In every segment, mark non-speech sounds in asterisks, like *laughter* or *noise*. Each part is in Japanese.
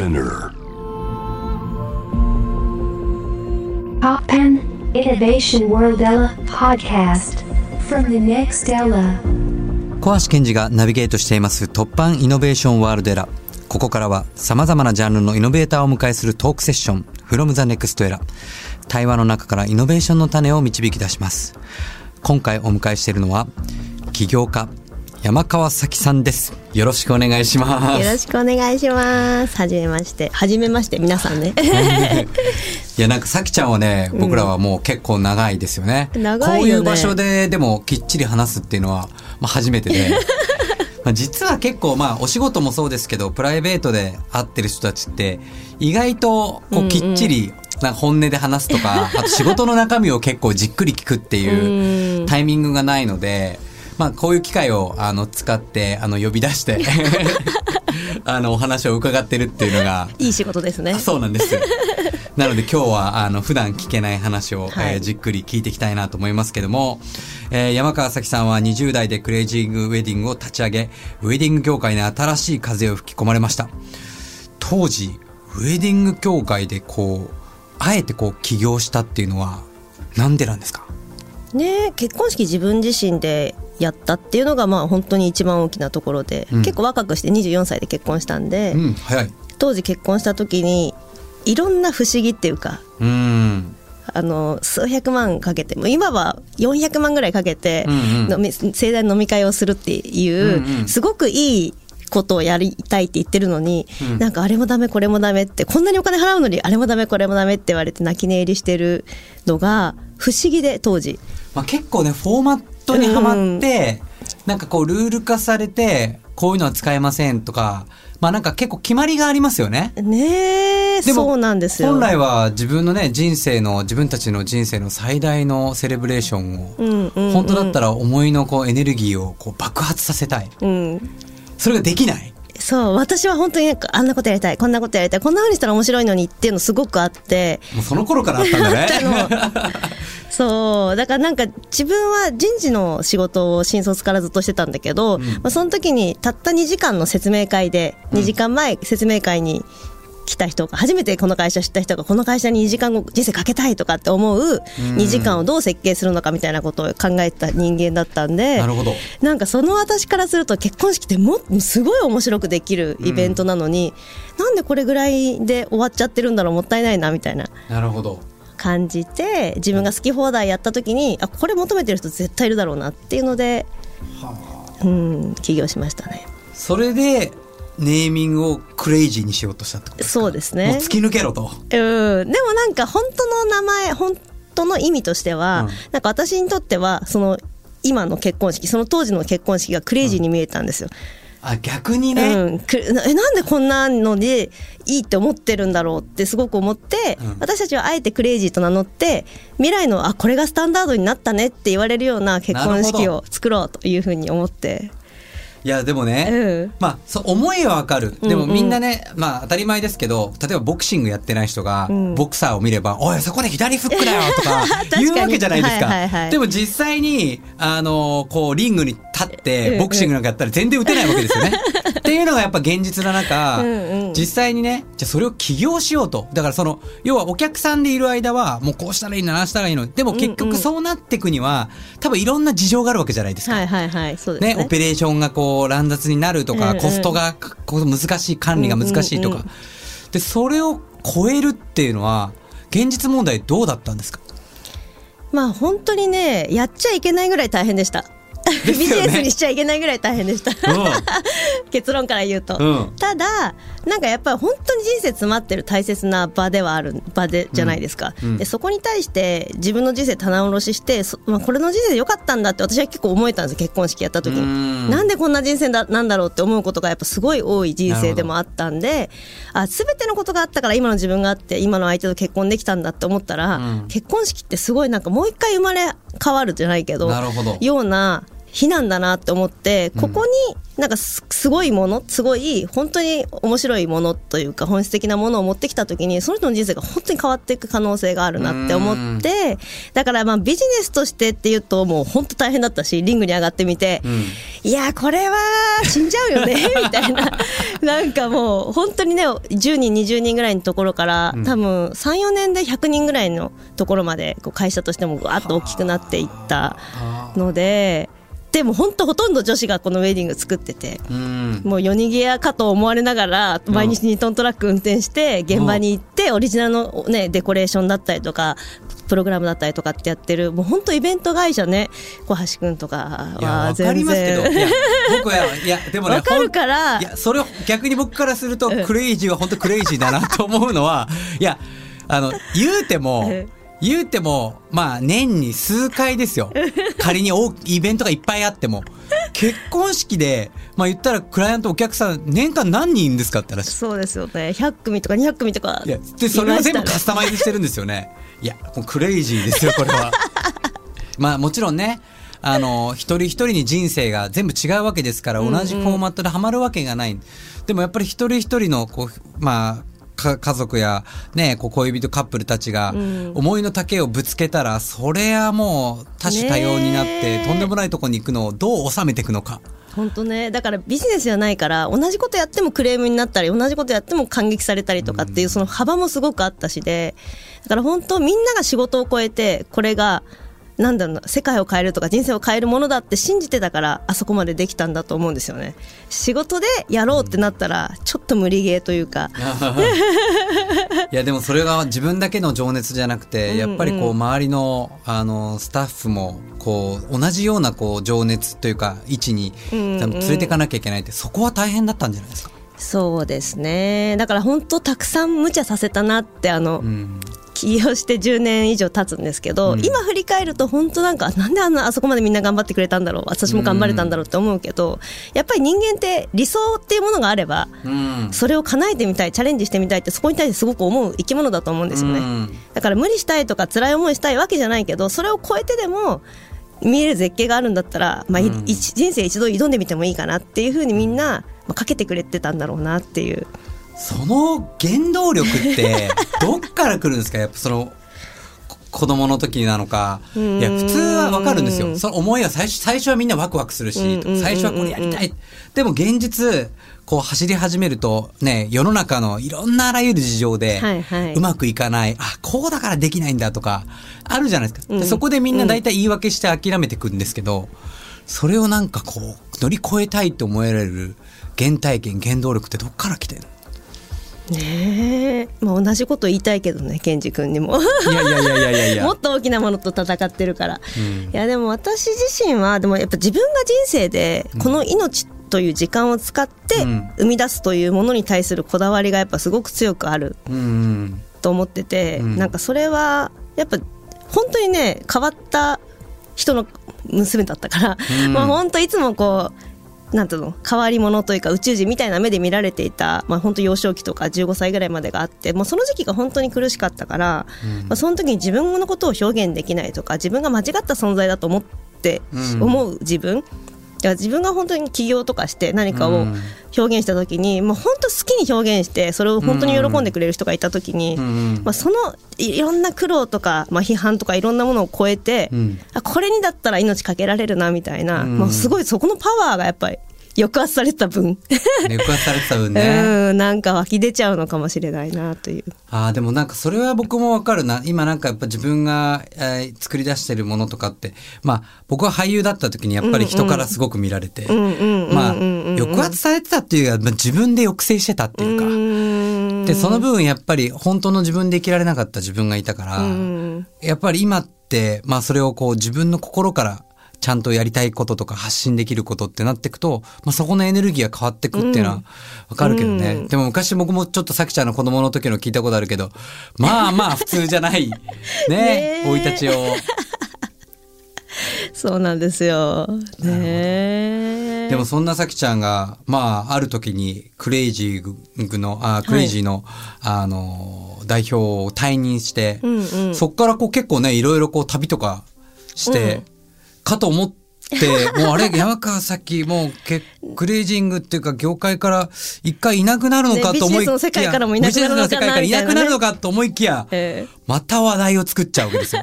Spinner. Poppen Innovation World Ella podcast from the next Ella. 小橋健二がナビゲートしています突破イノベーションワールドエラここからは様々なジャンルのイノベーターをお迎えするトークセッション from the next era 対話の中からイノベーションの種を導き出します今回お迎えしているのは起業家山川咲さんです。よろしくお願いします。よろしくお願いします。はじめまして。はじめまして、皆さんね。*laughs* いやなんかさきちゃんはね僕らはもう結構長いですよね,、長いよね。こういう場所ででもきっちり話すっていうのは、まあ、初めてで。*laughs* まあ実は結構まあお仕事もそうですけどプライベートで会ってる人たちって意外とこうきっちりなんか本音で話すとか、あと仕事の中身を結構じっくり聞くっていうタイミングがないので、まあこういう機会をあの使ってあの呼び出して *laughs* あのお話を伺ってるっていうのがいい仕事ですね。そうなんです。なので今日はあの普段聞けない話を、はいえーじっくり聞いていきたいなと思いますけども、えー山川咲さんは20代でクレイジーウェディングを立ち上げ、ウェディング業界に新しい風を吹き込まれました。当時、ウェディング業界でこう、あえてこう起業したっていうのは、なんでなんですか？ね結婚式自分自身でやったっていうのがまあ本当に一番大きなところで、うん。結構若くして24歳で結婚したんで、うん。当時結婚した時にいろんな不思議っていうかうーん。あの数百万かけてもう今は400万ぐらいかけて、うんうん。盛大な飲み会をするっていう、うんうん。すごくいいことをやりたいって言ってるのに、うん。なんかあれもダメこれもダメってこんなにお金払うのにあれもダメこれもダメって言われて泣き寝入りしてるのが不思議で当時。まあ、結構ね、フォーマットにはまって、なんかこう、ルール化されて、こういうのは使えませんとか、まあなんか結構決まりがありますよね。ねえでもそうなんですよ本来は自分のね、人生の、自分たちの人生の最大のセレブレーションを、うんうんうん本当だったら思いのこうエネルギーをこう爆発させたい。うんそれができない。そう私は本当になんかあんなことやりたいこんなことやりたいこんな風にしたら面白いのにっていうのすごくあってもうその頃からあったんだね。*laughs* そうだからなんか自分は人事の仕事を新卒からずっとしてたんだけど、まあ、その時にたった2時間の説明会で2時間前説明会に来た人が初めてこの会社知った人がこの会社に2時間後人生かけたいとかって思う2時間をどう設計するのかみたいなことを考えてた人間だったんでなるほど。なんかその私からすると結婚式ってもっすごい面白くできるイベントなのに、なんでこれぐらいで終わっちゃってるんだろうもったいないなみたいな。なるほど。感じて自分が好き放題やった時にあこれ求めてる人絶対いるだろうなっていうので、うん起業しましたね。それで、ネーミングをクレイジーにしようとしたってことそうですもうね突き抜けろと。うん。でもなんか本当の名前本当の意味としては、うん。なんか私にとってはその今の結婚式その当時の結婚式がクレイジーに見えたんですよ、あ、逆にね。うん、えなんでこんなのでいいって思ってるんだろうってすごく思って、うん。私たちはあえてクレイジーと名乗って未来のあこれがスタンダードになったねって言われるような結婚式を作ろうというふうに思っていや、でもね、うん。まあ、そう、思いはわかる。でもうん。うんみんなね、まあ当たり前ですけど、例えばボクシングやってない人が、ん。ボクサーを見れば、おい、そこで左フックだよとか *laughs* 言うわけじゃないですか。はいはいはいでも実際に、あのこう、リングに立っうんうて、ん。ボクシングなんかやったら全然打てないわけですよね。*laughs* っていうのがやっぱ現実な中、うんうん。実際にね、じゃあそれを起業しようと。だからその、要はお客さんでいる間は、もうこうしたらいいな、ああしたらいいの。でも結うんうん。局そうなっていくには、多分いろんな事情があるわけじゃないですか。はいはいはい。そうですね。ね、オペレーションがこう乱雑になるとか、うんうん。コストがこう難しい、管理が難しいとか、うんうんうん。で、それを超えるっていうのは、現実問題どうだったんですか？まあ本当にねやっちゃいけないぐらい大変でした *laughs* ビジネスにしちゃいけないぐらい大変でした。う *laughs* 結論から言うと、うん。ただなんかやっぱり本当に人生詰まってる大切な場ではある場でじゃないですか、うん。うん。でそこに対して自分の人生棚卸しして、そまあ、これの人生でよかったんだって私は結構思えたんです結婚式やった時うん。になんでこんな人生だなんだろうって思うことがやっぱすごい多い人生でもあったんであ全てのことがあったから今の自分があって今の相手と結婚できたんだって思ったら、うん。結婚式ってすごいなんかもう一回生まれ変わるじゃないけどなるほど。ような日なんだなって思ってここになんかすすごいものすごい本当に面白いものというか本質的なものを持ってきた時にその人の人生が本当に変わっていく可能性があるなって思ってだからまあビジネスとしてっていうともう本当大変だったしリングに上がってみて、いやこれは死んじゃうよね *laughs* みたいな。なんかもう本当にね10人20人ぐらいのところから多分34年で100人ぐらいのところまでこう会社としてもわっと大きくなっていったので。でも本当ほとんど女子がこのウェディング作ってて、うん。もう夜逃げ屋かと思われながら毎日2トントラック運転して現場に行ってオリジナルの、ね、デコレーションだったりとかプログラムだったりとかってやってる。もう本当イベント会社ね。小橋君とかいや、はわかり全ますけど。い然。や、僕は、いや、でもね、*laughs* わかるから。いや、それを逆に僕からすると、クレイジーは本当クレイジーだなと思うのは、いや、あの、言うてもえ、言うても、まあ、年に数回ですよ。*laughs* 仮に大イベントがいっぱいあっても。結婚式で、まあ言ったらクライアントお客さん年間何人ですかって話。そうですよね100組とか200組とかいや、で、それを全部カスタマイズしてるんですよね。いや、もうクレイジーですよ、これは。*laughs* まあもちろんね、あの、一人一人に人生が全部違うわけですから、同じフォーマットでハマるわけがない。でもやっぱり一人一人の、こう、まあ、か家族やね、こう恋人カップルたちが思いの丈をぶつけたら、それはもう多種多様になって、とんでもないとこに行くのをどう収めていくのか。本当ね。だからビジネスじゃないから同じことやってもクレームになったり同じことやっても感激されたりとかっていうその幅もすごくあったしでだから本当みんなが仕事を超えてこれがなんだろうな世界を変えるとか人生を変えるものだって信じてたからあそこまでできたんだと思うんですよね。仕事でやろうってなったらちょっと無理ゲーというか。*laughs* いやでもそれが自分だけの情熱じゃなくて、やっぱりこう周りのあのスタッフもこう同じようなこう情熱というか位置に連れていかなきゃいけないって、そこは大変だったんじゃないですか？そうですね。だから本当たくさん無茶させたなってあの、うん。起業して10年以上経つんですけど、うん。今振り返ると本当なんかなんであんなあそこまでみんな頑張ってくれたんだろう私も頑張れたんだろうって思うけど、やっぱり人間って理想っていうものがあればうん。それを叶えてみたいチャレンジしてみたいってそこに対してすごく思う生き物だと思うんですよね、うん。だから無理したいとか辛い思いしたいわけじゃないけどそれを超えてでも見える絶景があるんだったら、まあ人生一度挑んでみてもいいかなっていうふうにみんな、まあ、かけてくれてたんだろうなっていう。その原動力って *laughs* どっから来るんですか？やっぱそのこ子供の時なのか。いや普通はわかるんですよ。その思いは最初最初はみんなワクワクするしうんうんうんうん。最初はこれやりたい。でも現実こう走り始めるとね世の中のいろんなあらゆる事情でうまくいかない。あこうだからできないんだとかあるじゃないですか。でそこでみんな大体言い訳して諦めてくんですけどそれをなんかこう乗り越えたいって思えられる原体験原動力ってどっから来てるの？ねえ、まあ、同じこと言いたいけどねケンジ君にも。いやいやいやいやいや。もっと大きなものと戦ってるから、うん。いやでも私自身はでもやっぱ自分が人生でこの命という時間を使ってうん。生み出すというものに対するこだわりがやっぱすごく強くある。うん。と思ってて、うん。なんかそれはやっぱ本当にね変わった人の娘だったから、うん。まあ本当いつもこうなんていうの？変わり者というか宇宙人みたいな目で見られていた、まあ、本当幼少期とか15歳ぐらいまでがあってもうその時期が本当に苦しかったから、まあ、その時に自分のことを表現できないとか自分が間違った存在だと思って、うん。思う自分いや自分が本当に起業とかして何かをうん。表現した時に、もう本当好きに表現してそれを本当に喜んでくれる人がいた時に、うん。まあ、そのいろんな苦労とか、まあ、批判とかいろんなものを超えて、うん。あこれにだったら命かけられるなみたいな、うん。まあ、すごいそこのパワーがやっぱり抑圧されてた分、抑圧されてた分ね。*laughs* うんなんか湧き出ちゃうのかもしれないなという。ああ、でもなんかそれは僕もわかるな。今なんかやっぱ自分が、えー作り出してるものとかって、まあ僕は俳優だった時にやっぱり人からすごく見られて、まあ抑圧されてたっていうよりはまあ自分で抑制してたっていうか、うんで、その分やっぱり本当の自分で生きられなかった自分がいたから、うんやっぱり今って、まあそれをこう自分の心からちゃんとやりたいこととか発信できることってなっていくと、まあそこのエネルギーが変わってくっていうのはわかるけどね。うん。でも昔僕もちょっとさきちゃんの子供の時の聞いたことあるけど、*laughs* まあまあ普通じゃない、ね、生い立ちを。*laughs* そうなんですよ。ねえ。でもそんなさきちゃんが、まあある時にクレイジーの、あクレイジーの、あの、代表を退任して、うんうん。そっからこう結構ね、いろいろこう旅とかして、うんかと思っって、もうあれ、山川咲、もうけ、クレイジングっていうか、業界から一回いなくなるのかと思いきや、ねビジネスの世界からもいなくなるのかと思いきや、ええまた話題を作っちゃうわけですよ。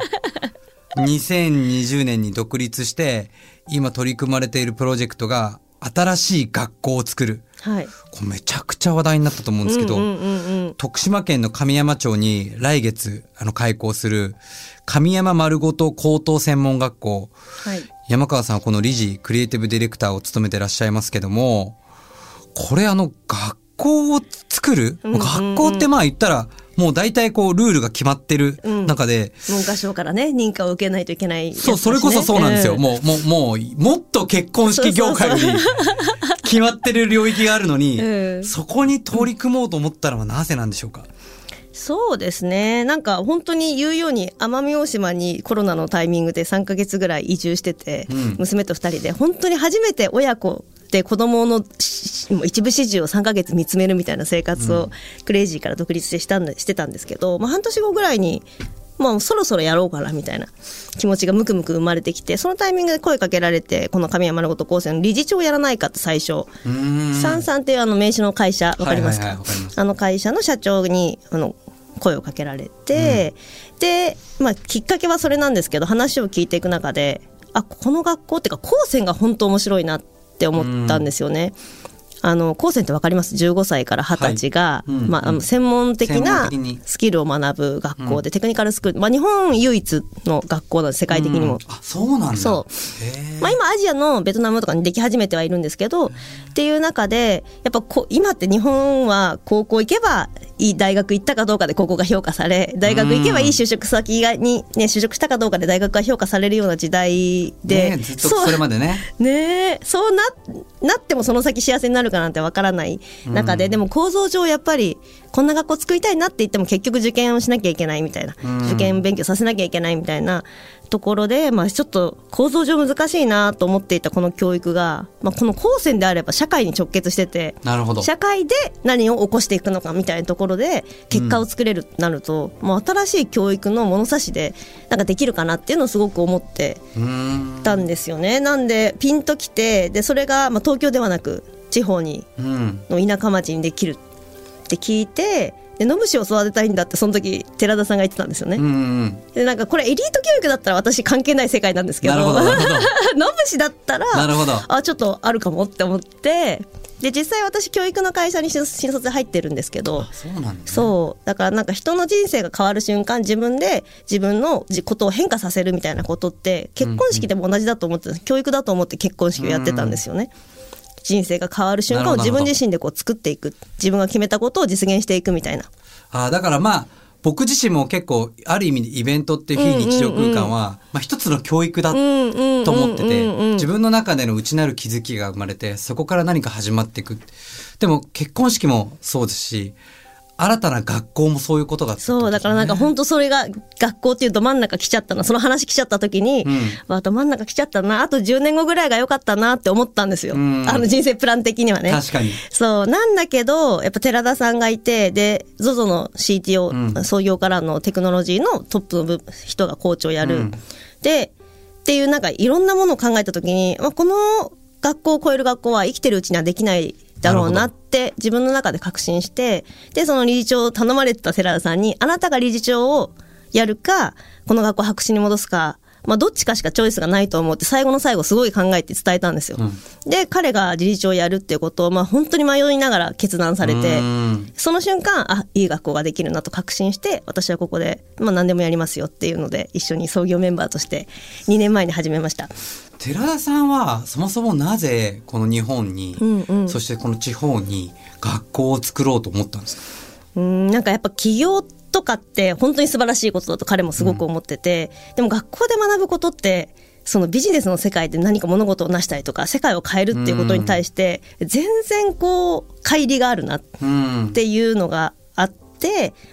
2020年に独立して、今取り組まれているプロジェクトが、新しい学校を作る。はい。これめちゃくちゃ話題になったと思うんですけど、うんうんうんうん徳島県の神山町に来月あの開校する神山丸ごと高等専門学校はい。山川さんはこの理事クリエイティブディレクターを務めてらっしゃいますけどもこれあの学校を作る、うんうんうん。学校ってまあ言ったらもう大体こうルールが決まってる中で、文科省からね、認可を受けないといけないね、そう、それこそそうなんですよ。うん。もう、もう、もう、もっと結婚式業界に *laughs* 決まってる領域があるのに、うん。そこに取り組もうと思ったのはなぜなんでしょうか？そうですね。なんか本当に言うように奄美大島にコロナのタイミングで3ヶ月ぐらい移住してて、うん娘と2人で本当に初めて親子で子供の一部始終を3ヶ月見つめるみたいな生活をクレイジーから独立してしたんでしてたんですけど、まあ、半年後ぐらいにまあ、そろそろやろうかなみたいな気持ちがムクムク生まれてきてそのタイミングで声かけられてこの神山のごと高専の理事長やらないかって最初。サンさんっていうあの名刺の会社わかりますか、はいはいはいわかりますあの会社の社長にあの声をかけられて、で、まあ、きっかけはそれなんですけど話を聞いていく中であこの学校っていうか高専が本当面白いなって思ったんですよね。あの高専ってわかります？15歳から20歳が、はい。うんまあ、あうんの専門的なスキルを学ぶ学校で、テクニカルスクール、まあ、日本唯一の学校なんです世界的にも。うん。あ、そうなんだ。そう。まあ、今アジアのベトナムとかにでき始めてはいるんですけどっていう中でやっぱこ今って日本は高校行けばいい大学行ったかどうかで高校が評価され大学行けばいい就職先がに、ね、就職したかどうかで大学が評価されるような時代で、ねずっとそれまでね。ねえそうななってもその先幸せになるかなんてわからない中で、でも構造上やっぱりこんな学校作りたいなって言っても結局受験をしなきゃいけないみたいな、うん受験勉強させなきゃいけないみたいなところで、まあ、ちょっと構造上難しいなと思っていたこの教育が、まあ、この高専であれば社会に直結しててなるほど。社会で何を起こしていくのかみたいなところで結果を作れるとなると、もう新しい教育の物差しでなんかできるかなっていうのをすごく思って。たんですよね。なんでピンときてでそれがまあ東京ではなく地方にうん。の田舎町にできるって聞いてで野虫を育てたいんだってその時寺田さんが言ってたんですよね。うんうん。でなんかこれエリート教育だったら私関係ない世界なんですけどど、ど。*laughs* 野虫だったらなるほど。あちょっとあるかもって思ってで実際私教育の会社に新新卒で入ってるんですけどあそうなんだ、ね。そうだからなんか人の人生が変わる瞬間自分で自分のじことを変化させるみたいなことって結婚式でも同じだと思ってた、教育だと思って結婚式をやってたんですよね。人生が変わる瞬間を自分自身でこう作っていく。自分が決めたことを実現していくみたいな。あだからまあ、僕自身も結構、ある意味イベントって非日常空間は、まあ一つの教育だと思ってて、自分の中での内なる気づきが生まれて、そこから何か始まっていく。でも結婚式もそうですし、新たな学校もそういうことがってことそうだからなんか本当それが学校っていうど真ん中来ちゃったなその話来ちゃった時に、うん。わど真ん中来ちゃったな。あと10年後ぐらいが良かったなって思ったんですよ、うん。あの人生プラン的にはね。確かに。そう。なんだけど、やっぱ寺田さんがいて、で、ZOZO の CTO、うん。創業からのテクノロジーのトップの部人が校長やる。うん。で、っていうなんかいろんなものを考えたときに、まあ、この学校を超える学校は生きてるうちにはできないだろうなって自分の中で確信して、で、その理事長を頼まれてた寺田さんに、あなたが理事長をやるか、この学校を白紙に戻すか、まあ、どっちかしかチョイスがないと思って、最後の最後すごい考えて伝えたんですよ。うんで、彼が理事長をやるっていうことを、まあ、本当に迷いながら決断されてう、んその瞬間、あ、いい学校ができるなと確信して、私はここで、まあ、何でもやりますよっていうので、一緒に創業メンバーとして、2年前に始めました。寺田さんはそもそもなぜこの日本に、うんうん。そしてこの地方に学校を作ろうと思ったんですか？うん、なんかやっぱ起業とかって本当に素晴らしいことだと彼もすごく思ってて、でも学校で学ぶことって、そのビジネスの世界で何か物事を成したりとか、世界を変えるっていうことに対して、全然こう、乖離があるなっていうのがあって、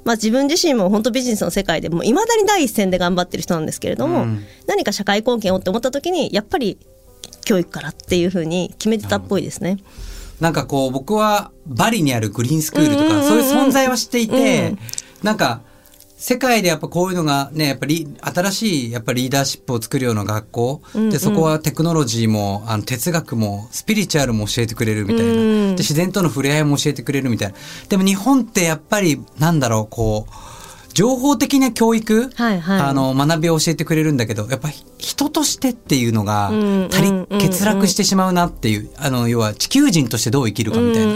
まあ、自分自身も本当ビジネスの世界でもいまだに第一線で頑張ってる人なんですけれども、うん。何か社会貢献をって思った時にやっぱり教育からっていうふうに決めてたっぽいですね。なんかこう僕はバリにあるグリーンスクールとか、そういう存在は知っていて、うん。なんか世界でやっぱこういうのがね、やっぱり新しいやっぱリーダーシップを作るような学校、で、そこはテクノロジーも、あの、哲学も、スピリチュアルも教えてくれるみたいな。うんで、自然との触れ合いも教えてくれるみたいな。でも日本ってやっぱり、なんだろう、こう、情報的な教育、はいはいあの、学びを教えてくれるんだけど、やっぱり人としてっていうのがうん足り、うんうん欠落してしまうなっていう、あの、要は地球人としてどう生きるかみたいな。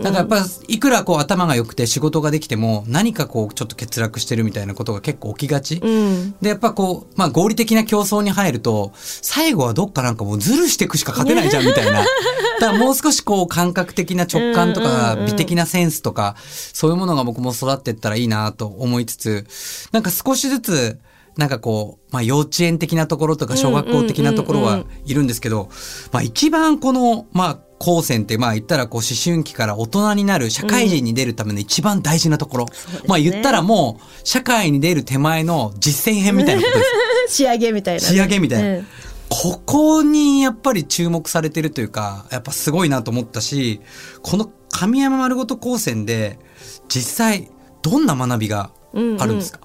うんうんうんうんなんかやっぱいくらこう頭が良くて仕事ができても何かこうちょっと欠落してるみたいなことが結構起きがち。うんで、やっぱこう、まあ合理的な競争に入ると、最後はどっかなんかもうズルしていくしか勝てないじゃんみたいな。*laughs* だからもう少しこう感覚的な直感とか美的なセンスとか、そういうものが僕も育っていったらいいなと思いつつ、なんか少しずつ、なんかこう、まあ幼稚園的なところとか小学校的なところはいるんですけど、まあ一番この、まあ高専ってまあ言ったらこう思春期から大人になる社会人に出るための一番大事なところ。すね。まあ言ったらもう社会に出る手前の実践編みたいなことです。*laughs* 仕上げみたいなね、仕上げみたいな。うん。ここにやっぱり注目されてるというか、やっぱすごいなと思ったし、この神山丸ごと高専で実際どんな学びがあるんですか、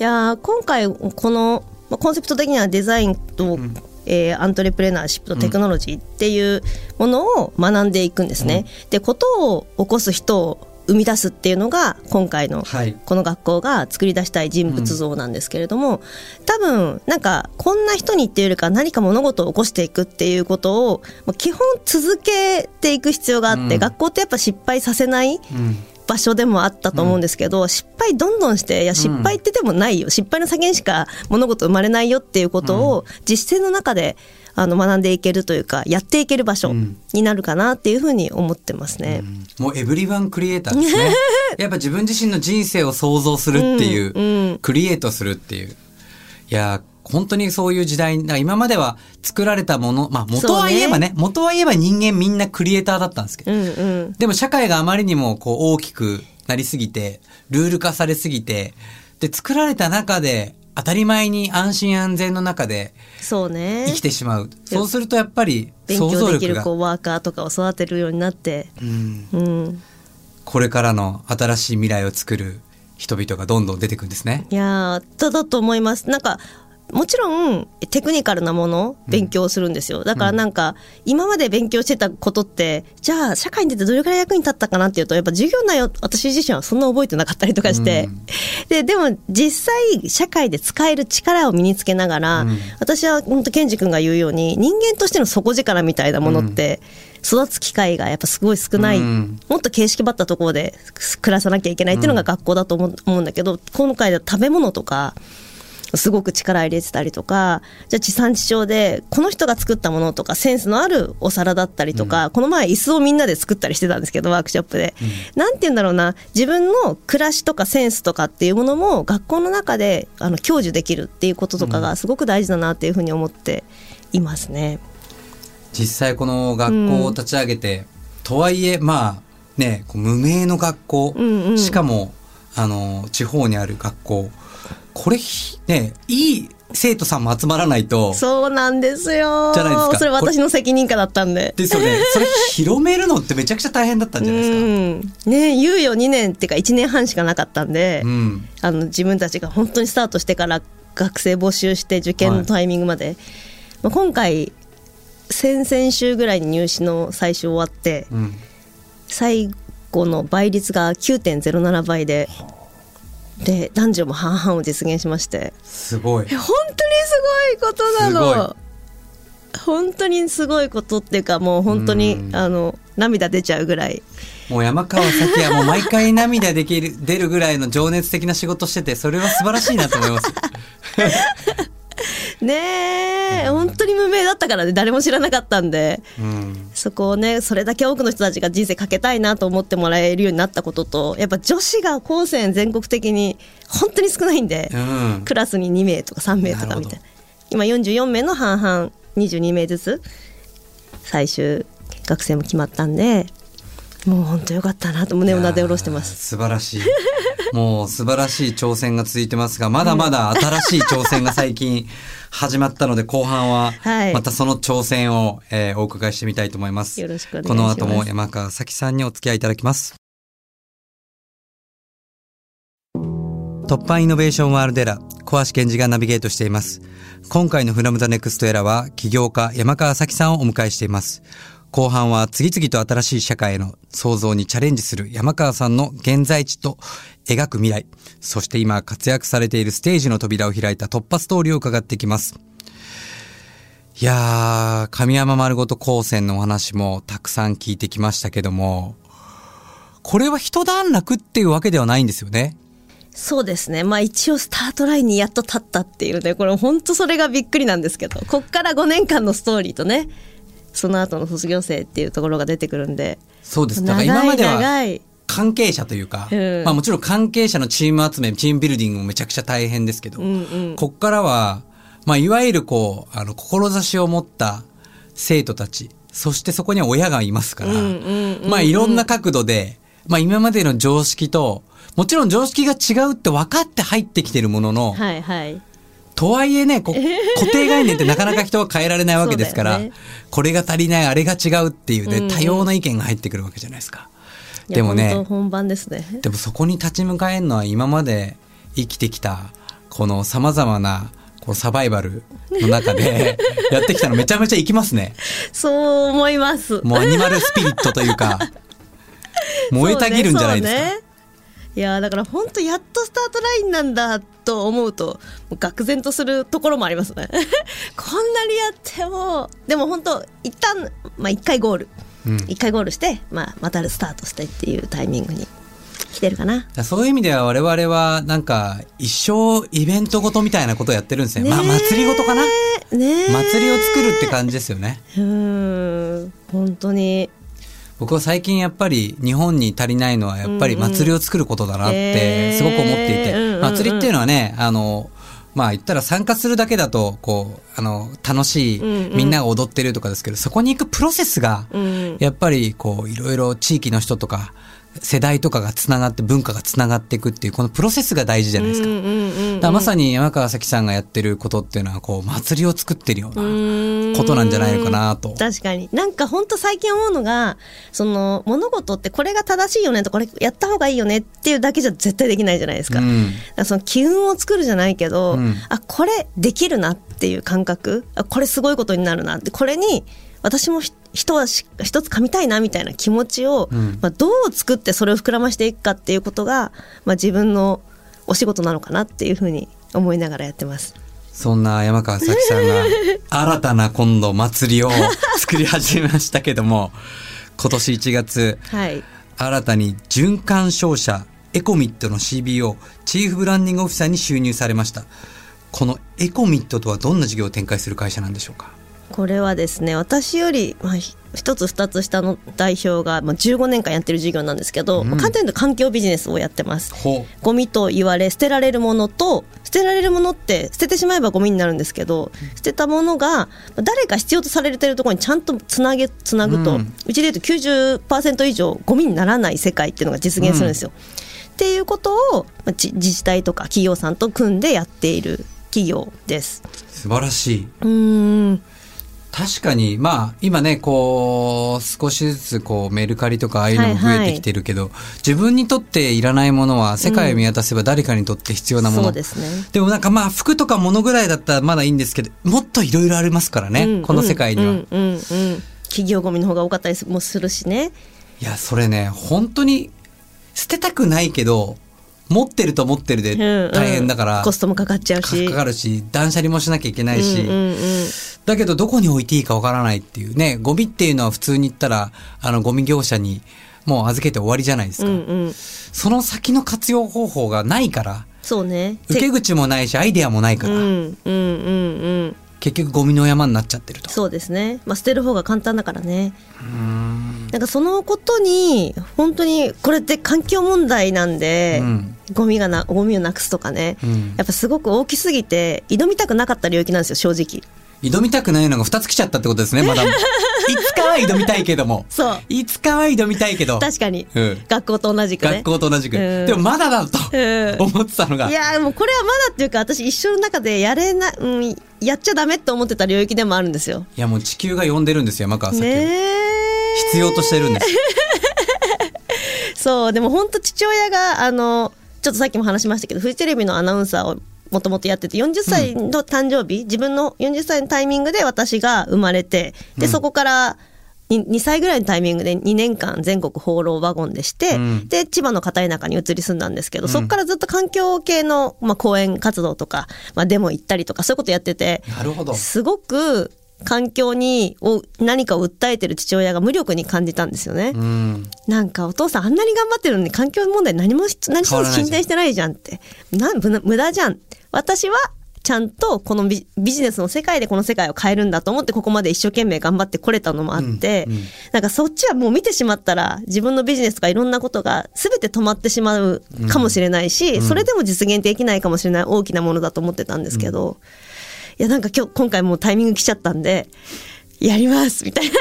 いやー今回このまあコンセプト的にはデザインと、えーアントレプレナーシップとテクノロジーっていうものを学んでいくんですね。でことを起こす人を生み出すっていうのが今回のはい。この学校が作り出したい人物像なんですけれども、多分なんかこんな人にっていうよりか何か物事を起こしていくっていうことをまあ基本続けていく必要があって、うん。学校ってやっぱ失敗させないうん場所でもあったと思うんですけど、失敗どんどんしていや失敗ってでもないよ、失敗の先にしか物事生まれないよっていうことを実践の中であの学んでいけるというかやっていける場所うんになるかなっていうふうに思ってますね。もうエブリワンクリエイターですね。*laughs* やっぱ自分自身の人生を想像するっていう、うんうんクリエイトするっていう。いやー、本当にそういう時代に、だから今までは作られたもの、まあ元は言えばね、元は言えば人間みんなクリエイターだったんですけど、うんうん。でも社会があまりにもこう大きくなりすぎて、ルール化されすぎて、で、作られた中で、当たり前に安心安全の中でそうね。生きてしまう。そうするとやっぱり勉想像強でき力が、るこうワーカーとかを育てるようになって、うん、うん、これからの新しい未来を作る人々がどんどん出てくるんですね。いやーだだと思います。なんかもちろんテクニカルなものを勉強するんですよ、だからなんか今まで勉強してたことってじゃあ社会に出てどれくらい役に立ったかなっていうとやっぱ授業内容私自身はそんな覚えてなかったりとかして、うん。ででも実際社会で使える力を身につけながら、うん。私は本当ケンジ君が言うように人間としての底力みたいなものって育つ機会がやっぱすごい少ない、うん。もっと形式ばったところで暮らさなきゃいけないっていうのが学校だと思うんだけど、今回では食べ物とかすごく力入れてたりとかじゃあ地産地消でこの人が作ったものとかセンスのあるお皿だったりとか、この前椅子をみんなで作ったりしてたんですけどワークショップで、なんて言うんだろうな。自分の暮らしとかセンスとかっていうものも学校の中であの享受できるっていうこととかがすごく大事だなっていうふうに思っていますね。実際この学校を立ち上げて、とはいえまあね無名の学校、うんうん。しかもあの地方にある学校これひねいい生徒さんも集まらないとそうなんですよ。じゃないですか。それ私の責任下だったんで。ですよね。それ広めるのってめちゃくちゃ大変だったんじゃないですか。うん、ね猶予2年っていうか1年半しかなかったんで、うん。あの自分たちが本当にスタートしてから学生募集して受験のタイミングまで、まあ、今回先々週ぐらいに入試の最初終わってうん。最後の倍率が9.07倍でで男女も半々を実現しまして。すごい。え本当にすごいことなの。本当にすごいことっていうかもう本当にうん。あの涙出ちゃうぐらい。もう山川咲はもう毎回涙できる出るぐらいの情熱的な仕事しててそれは素晴らしいなと思います。*laughs* *laughs* ねえ本当に無名だったからね誰も知らなかったんで。うん。そこをねそれだけ多くの人たちが人生かけたいなと思ってもらえるようになったこととやっぱ女子が高専全国的に本当に少ないんで、うん。クラスに2名とか3名とかみたいな。今44名の半々22名ずつ最終学生も決まったんでもう本当よかったなと胸をなで下ろしてます素晴らしい。もう素晴らしい挑戦が続いてますが、まだまだ *laughs* 新しい挑戦が最近始まったので、後半ははいまたその挑戦を、えーお伺いしてみたいと思います。よろしくお願いしこますの後も山川咲さんにお付き合いいただきます。TOPPAN Innovation World Era、小橋賢児がナビゲートしています。今回の From the Next Era は、起業家山川咲さんをお迎えしています。後半は次々と新しい社会への創造にチャレンジする山川さんの現在地と描く未来、そして今活躍されているステージの扉を開いた突破ストーリーを伺っていきます。いやー、神山まるごと高専のお話もたくさん聞いてきましたけども、これは一段落っていうわけではないんですよね。そうですね。まあ一応スタートラインにやっと立ったっていうね、これ本当それがびっくりなんですけど、こっから5年間のストーリーとね、その後の卒業生っていうところが出てくるんで。そうです。だから今までは関係者というか、うんまあもちろん関係者のチーム集め、チームビルディングもめちゃくちゃ大変ですけど、うんうんこっからは、まあいわゆるこう、あの、志を持った生徒たち、そしてそこには親がいますから、まあいろんな角度で、まあ今までの常識と、もちろん常識が違うって分かって入ってきてるものの、はいはい。とはいえね、こ *laughs* 固定概念ってなかなか人は変えられないわけですから、ねこれが足りない、あれが違うっていうね、うんうん多様な意見が入ってくるわけじゃないですか。でもね本番ですね。でもそこに立ち向かえるのは今まで生きてきた、この様々な、こうサバイバルの中で *laughs* やってきたのめちゃめちゃいきますね。そう思います。もうアニマルスピリットというか、*laughs* 燃えたぎるんじゃないですか。いやーだから本当やっとスタートラインなんだと思うともう愕然とするところもありますね。*laughs* こんなにやってもでも本当一旦まあ一回ゴール。うん。一、回ゴールして、まあ、またスタートしてっていうタイミングに来てるかな。そういう意味では我々はなんか一生イベントごとみたいなことをやってるんですね。まあ祭りごとかな。ねえ祭りを作るって感じですよね。うーん。本当に僕は最近やっぱり日本に足りないのはやっぱり祭りを作ることだなってすごく思っていて、祭りっていうのはね、あの、まあ言ったら参加するだけだと、こう、あの、楽しい、みんなが踊ってるとかですけど、そこに行くプロセスが、うん。やっぱりこう、いろいろ地域の人とか、世代とかがつながって、文化がつながっていくっていう、このプロセスが大事じゃないですか。うんうんうんうんだからまさに山川咲さんがやってることっていうのは、こう、祭りを作ってるようなことなんじゃないのかなと。確かに。なんか本当最近思うのがその物事ってこれが正しいよねとこれやった方がいいよねっていうだけじゃ絶対できないじゃないですか,、うん。だからその機運を作るじゃないけど、うん。あこれできるなっていう感覚？あこれすごいことになるなって。これに私もひ人はし一つ噛みたいなみたいな気持ちを、うんまあ、どう作ってそれを膨らましていくかっていうことが、まあ、自分のお仕事なのかなっていうふうに思いながらやってます。そんな山川咲さんが *laughs* 新たな今度祭りを作り始めましたけども、今年1月、はい新たに循環商社エコミットの CBO、チーフブランディングオフィサーに就任されました。このエコミットとはどんな事業を展開する会社なんでしょうか？これはですね私より、まあ、ひ一つ二つ下の代表が、まあ、15年間やってる事業なんですけど、うん。まあ簡単に言うと環境ビジネスをやってます。ほゴミと言われ捨てられるものと捨てられるものって捨ててしまえばゴミになるんですけど捨てたものがまあ誰か必要とされてるところにちゃんとつなげつなぐと、ううんちで言うと90%以上ゴミにならない世界っていうのが実現するんですよ。っていうことを、まあ、じ自治体とか企業さんと組んでやっている企業です。う素晴らしい。うーん確かに、まあ、今ね、こう、少しずつ、こう、メルカリとかああいうのも増えてきてるけど、自分にとっていらないものは、世界を見渡せば誰かにとって必要なもの。そうですね。でもなんかまあ、服とか物ぐらいだったらまだいいんですけど、もっといろいろありますからね、うんこの世界には。うんうんうんうん企業ゴミの方が多かったりもするしね。いや、それね、本当に、捨てたくないけど、持ってると持ってるでうんうん大変だから、コストもかかっちゃうし。かかかるし、断捨離もしなきゃいけないし、うんうんうんだけどどこに置いていいかわからないっていうね、ゴミっていうのは普通に言ったら、あの、ゴミ業者にもう預けて終わりじゃないですか。うんうん、その先の活用方法がないから、そうね。受け口もないし、アイデアもないから、うんうんうんうん。結局ゴミの山になっちゃってると。そうですね。まあ捨てる方が簡単だからね。なんかそのことに本当にこれって環境問題なんで、うんゴミがなゴミをなくすとかね、うんやっぱすごく大きすぎて挑みたくなかった領域なんですよ正直。挑みたくないのが2つ来ちゃったってことですね、*laughs* まだ。いつかは挑みたいけども。そういつかは挑みたいけど。確かに、うん学校と同じくね。学校と同じく。うんでもまだだとうん思ってたのが。いやもうこれはまだっていうか私一生の中でやれな、うん、やっちゃダメって思ってた領域でもあるんですよ。いやもう地球が呼んでるんですよ、山川咲を。ねえ必要としてるんです。*laughs* そうでも本当父親があのちょっとさっきも話しましたけどフジテレビのアナウンサーをもともとやってて40歳の誕生日、自分の40歳のタイミングで私が生まれてで、そこからに 2, 歳ぐらいのタイミングで2年間全国放浪ワゴンでして、うん。で千葉の片田舎に移り住んだんですけど、そこからずっと環境系の、まあ、講演活動とか、まあ、デモ行ったりとかそういうことやっててなるほど。すごく環境にを何かを訴えてる父親が無力に感じたんですよね。うん。なんかお父さんあんなに頑張ってるのに環境問題何もし何一つ進展してないじゃんって。なん無駄無駄じゃん。私はちゃんとこのビビジネスの世界でこの世界を変えるんだと思ってここまで一生懸命頑張ってこれたのもあって、うんうんなんかそっちはもう見てしまったら自分のビジネスとかいろんなことが全て止まってしまうかもしれないし、それでも実現できないかもしれない大きなものだと思ってたんですけど、いやなんか今日今回もうタイミング来ちゃったんでやりますみたいな。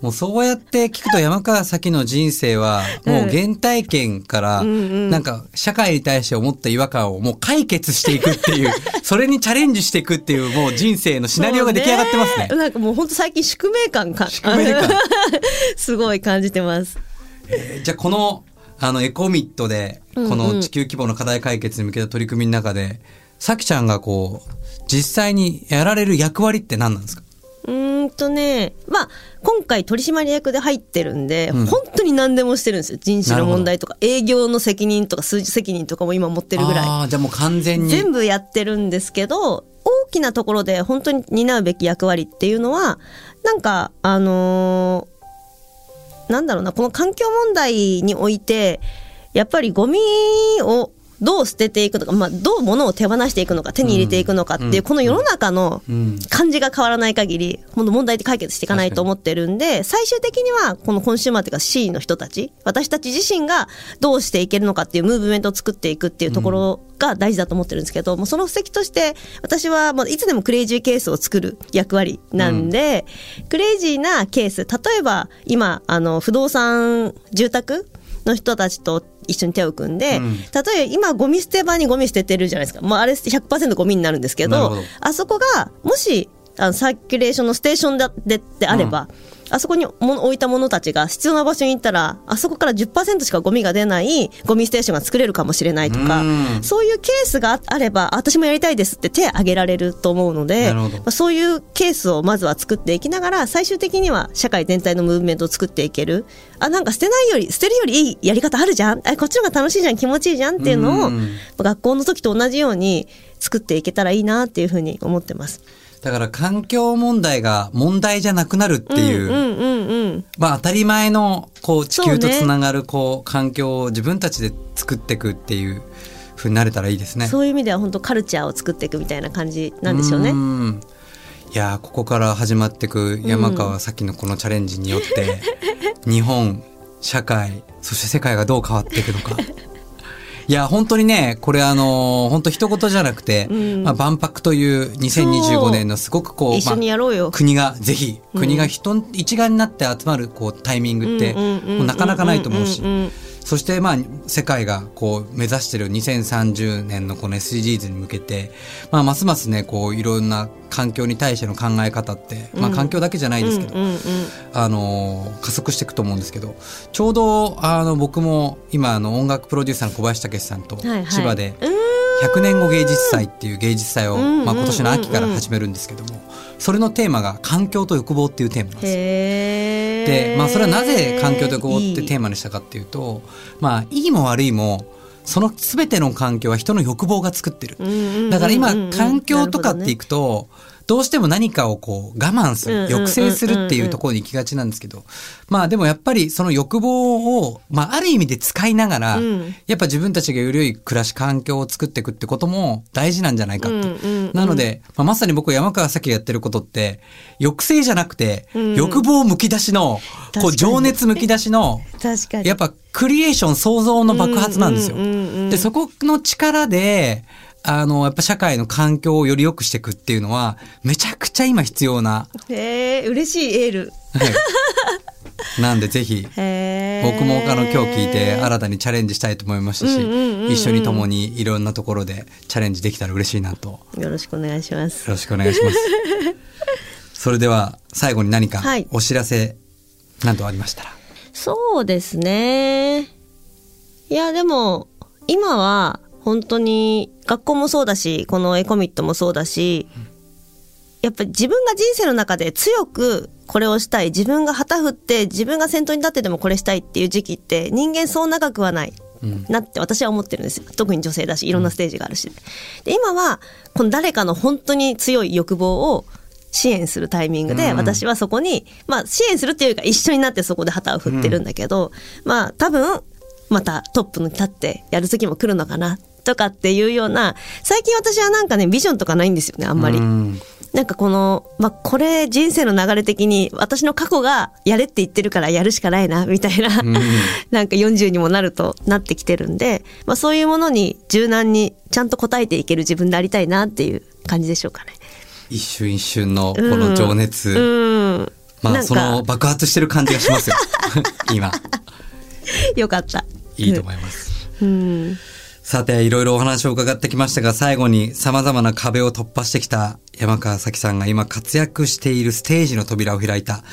もうそうやって聞くと山川咲の人生はもう原体験からなんか社会に対して思った違和感をもう解決していくっていう *laughs* それにチャレンジしていくっていうもう人生のシナリオが出来上がってますねそう。なんかもう本当最近宿命感か宿命感 *laughs* すごい感じてます。じゃあこのあのエコミットでこの地球規模の課題解決に向けた取り組みの中でさきちゃんがこう実際にやられる役割って何なんですか？うーんとね、まあ、今回取締役で入ってるんで、うん本当に何でもしてるんですよ。人種の問題とか、営業の責任とか、数字責任とかも今持ってるぐらい。ああじゃあもう完全に全部やってるんですけど、大きなところで本当に担うべき役割っていうのは、なんか、あのーなんだろうな、この環境問題において、やっぱりゴミをどう捨てていくのか、まあ、どう物を手放していくのか、手に入れていくのかっていう、うん。この世の中のうん。感じが変わらない限り、本当問題って解決していかないと思ってるんで、最終的には、このコンシューマーっていうか C の人たち、私たち自身がどうしていけるのかっていうムーブメントを作っていくっていうところが大事だと思ってるんですけど、もうその布石として、私はもういつでもクレイジーケースを作る役割なんで、クレイジーなケース、例えば今、あの、不動産、住宅の人たちと一緒に手を組んで、うん。例えば今ゴミ捨て場にゴミ捨ててるじゃないですか。もうあれ100%ゴミになるんですけどあそこがもしあのサーキュレーションのステーションだでであれば、あそこに置いたものたちが必要な場所に行ったらあそこから10%しかゴミが出ないゴミステーションが作れるかもしれないとかうん。そういうケースがあればあ私もやりたいですって手を挙げられると思うのでまあ、そういうケースをまずは作っていきながら最終的には社会全体のムーブメントを作っていける。あなんか捨てないより捨てるよりいいやり方あるじゃん。あこっちの方が楽しいじゃん気持ちいいじゃんっていうのをうん。学校の時と同じように作っていけたらいいなっていうふうに思ってます。だから環境問題が問題じゃなくなるっていう、うんうんうんまあ当たり前のこう地球とつながるこう環境を自分たちで作っていくっていう風になれたらいいですね。そういう意味では本当カルチャーを作っていくみたいな感じなんでしょうね。んいやーここから始まっていく山川咲のこのチャレンジによって、*laughs* 日本社会そして世界がどう変わっていくのか。いや本当にねこれあのー本当一言じゃなくて、ん。まあ、万博という2025年のすごくこう。国がぜひ国が人、一丸になって集まるこうタイミングってなかなかないと思うしうんうんそしてまあ世界がこう目指している2030年のこの SDGs に向けて、まあ、ますますねこういろんな環境に対しての考え方って、まあ、環境だけじゃないですけど、あのー加速していくと思うんですけどちょうどあの僕も今あの音楽プロデューサーの小林武史さんと千葉でうーん。100年後芸術祭っていう芸術祭を、まあ、今年の秋から始めるんですけどもそれのテーマが環境と欲望っていうテーマなんですで、まあ、それはなぜ環境と欲望ってテーママにしたかっていうとまあいいも悪いもその全ての環境は人の欲望が作ってる。だから今環境とかっていくとどうしても何かをこう我慢する抑制するっていうところに行きがちなんですけど。まあでもやっぱりその欲望をまあある意味で使いながらうん。やっぱ自分たちがより良い暮らし環境を作っていくってことも大事なんじゃないかって。なのでまあまさに僕山川咲がやってることって抑制じゃなくてうん。欲望むき出しのこう情熱むき出しのやっぱクリエーション創造の爆発なんですよ。で、そこの力で、あの、やっぱ社会の環境をより良くしていくっていうのは、めちゃくちゃ今必要な。へえ嬉しいエールはい。なんでぜひ、僕も他の今日聞いて新たにチャレンジしたいと思いましたし、うんうんうんうん一緒に共にいろんなところでチャレンジできたら嬉しいなと。よよろしくお願いしますろしくお願いします。*laughs* それでは、最後に何かはいお知らせなどありましたら。そうですねいやでも今は本当に学校もそうだし、このエコミットもそうだし、やっぱり自分が人生の中で強くこれをしたい、自分が旗振って自分が先頭に立ってでもこれしたいっていう時期って人間そう長くはない。なって私は思ってるんですよ。特に女性だしいろんなステージがあるし、で今はこの誰かの本当に強い欲望を支援するタイミングで、うん。私はそこに、まあ支援するっていうか一緒になってそこで旗を振ってるんだけど、まあ多分、またトップに立ってやる時も来るのかな、とかっていうような、最近私はなんかね、ビジョンとかないんですよね、あんまり。うんなんかこの、まあ、これ人生の流れ的に私の過去がやれって言ってるからやるしかないな、みたいな、んなんか40にもなるとなってきてるんで、まあそういうものに柔軟にちゃんと応えていける自分でありたいなっていう感じでしょうかね。一瞬一瞬のこの情熱、うん。まあなんかその爆発してる感じがしますよ今 *laughs* よかった。いいと思います、うん。さていろいろお話を伺ってきましたが最後に様々な壁を突破してきた山川咲さんが今活躍しているステージの扉を開いた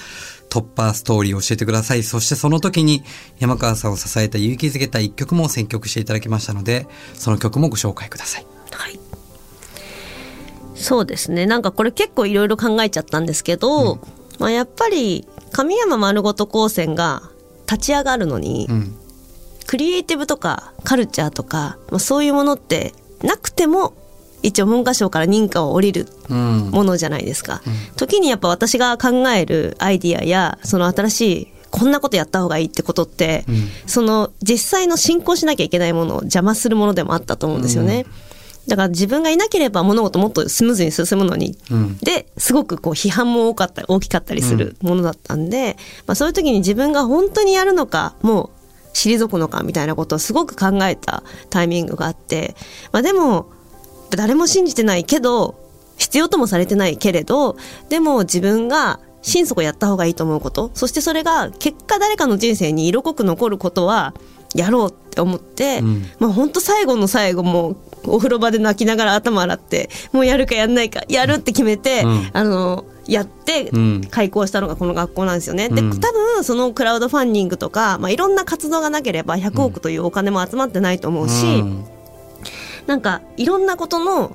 突破ストーリーを教えてくださいそしてその時に山川さんを支えた勇気づけた一曲も選曲していただきましたのでその曲もご紹介くださいはい。そうですね。なんかこれ結構いろいろ考えちゃったんですけど、まあやっぱり神山丸ごと高専が立ち上がるのに、うんクリエイティブとかカルチャーとか、まあ、そういうものってなくても一応文科省から認可を下りるうん。ものじゃないですか。時にやっぱ私が考えるアイディアやその新しいこんなことやった方がいいってことって、うん。その実際の進行しなきゃいけないものを邪魔するものでもあったと思うんですよね。だから自分がいなければ物事もっとスムーズに進むのに、うん。ですごくこう批判も多かったり大きかったりするものだったんで、まあ、そういう時に自分が本当にやるのかもう退くのかみたいなことをすごく考えたタイミングがあって、まあ、でも誰も信じてないけど必要ともされてないけれどでも自分が心底やった方がいいと思うことそしてそれが結果誰かの人生に色濃く残ることはやろうって思って、うん。まあ本当最後の最後もうお風呂場で泣きながら頭洗ってもうやるかやんないかやるって決めて、うん。あのやってうん開校したのがこの学校なんですよね。でうん多分そのクラウドファンディングとか、まあ、いろんな活動がなければ100億というお金も集まってないと思うし、うんなんかいろんなことの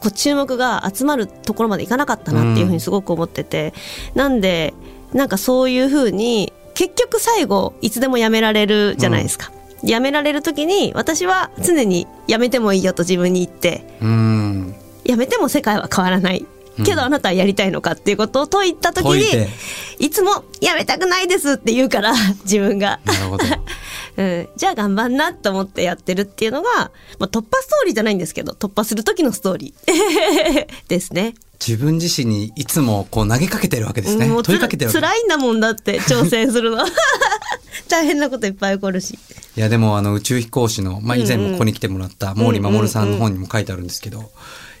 こう注目が集まるところまでいかなかったなっていうふうにすごく思ってて、なんでなんかそういうふうに結局最後いつでもやめられるじゃないですか。やめられる時に私は常にやめてもいいよと自分に言ってうんやめても世界は変わらない。けどあなたはやりたいのかっていうことを問いた時に解いつもやめたくないですって言うから *laughs* 自分が。なるほど。*laughs* うん、じゃあ頑張んなと思ってやってるっていうのが、まあ、突破ストーリーじゃないんですけど突破する時のストーリー。*laughs* ですね。自分自身にいつもこう投げかけてるわけですね。もうつ問いかけてる辛いんだもんだって挑戦するの。大変なこといっぱい起こるし。いやでもあの宇宙飛行士の、まあ、以前もここに来てもらった毛利守さんの本にも書いてあるんですけど、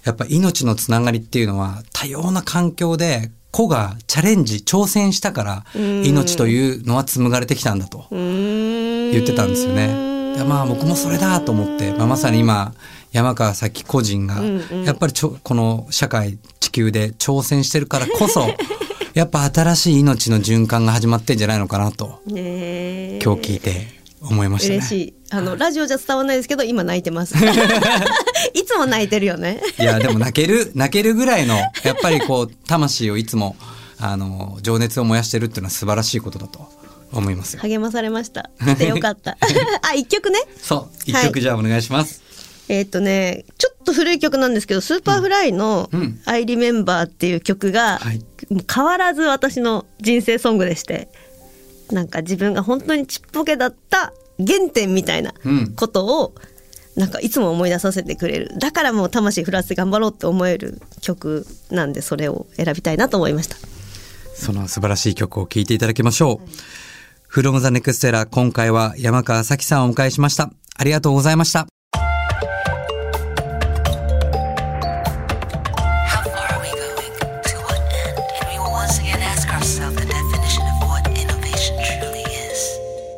やっぱ命のつながりっていうのは多様な環境で子がチャレンジ挑戦したから命というのは紡がれてきたんだと言言ってたんですよね。でまあ僕もそれだと思って、まあ、まさに今山川咲個人がやっぱりちょこの社会地球で挑戦してるからこそ *laughs* やっぱ新しい命の循環が始まってんじゃないのかなと今日聞いて思いましたね。嬉しい。あのラジオじゃ伝わらないですけど今泣いてます。*laughs* いつも泣いてるよね。いや、でも泣ける、泣けるぐらいの、やっぱりこう、魂をいつも、あの、情熱を燃やしてるっていうのは素晴らしいことだと思いますよ。励まされました。*laughs* 来てよかった。*laughs* あ一曲ね。そう、一曲じゃあお願いします。えーっとね、ちょっと古い曲なんですけど、 Superfly のうん「I Remember」っていう曲が、変わらず私の人生ソングでして、なんか自分が本当にちっぽけだった原点みたいなうんことを、なんかいつも思い出させてくれる。だからもう魂震わせて頑張ろうって思える曲なんで、それを選びたいなと思いました。その素晴らしい曲を聴いていただきましょう。フロムザネクステラ、今回は山川咲さんをお迎えしました。ありがとうございました。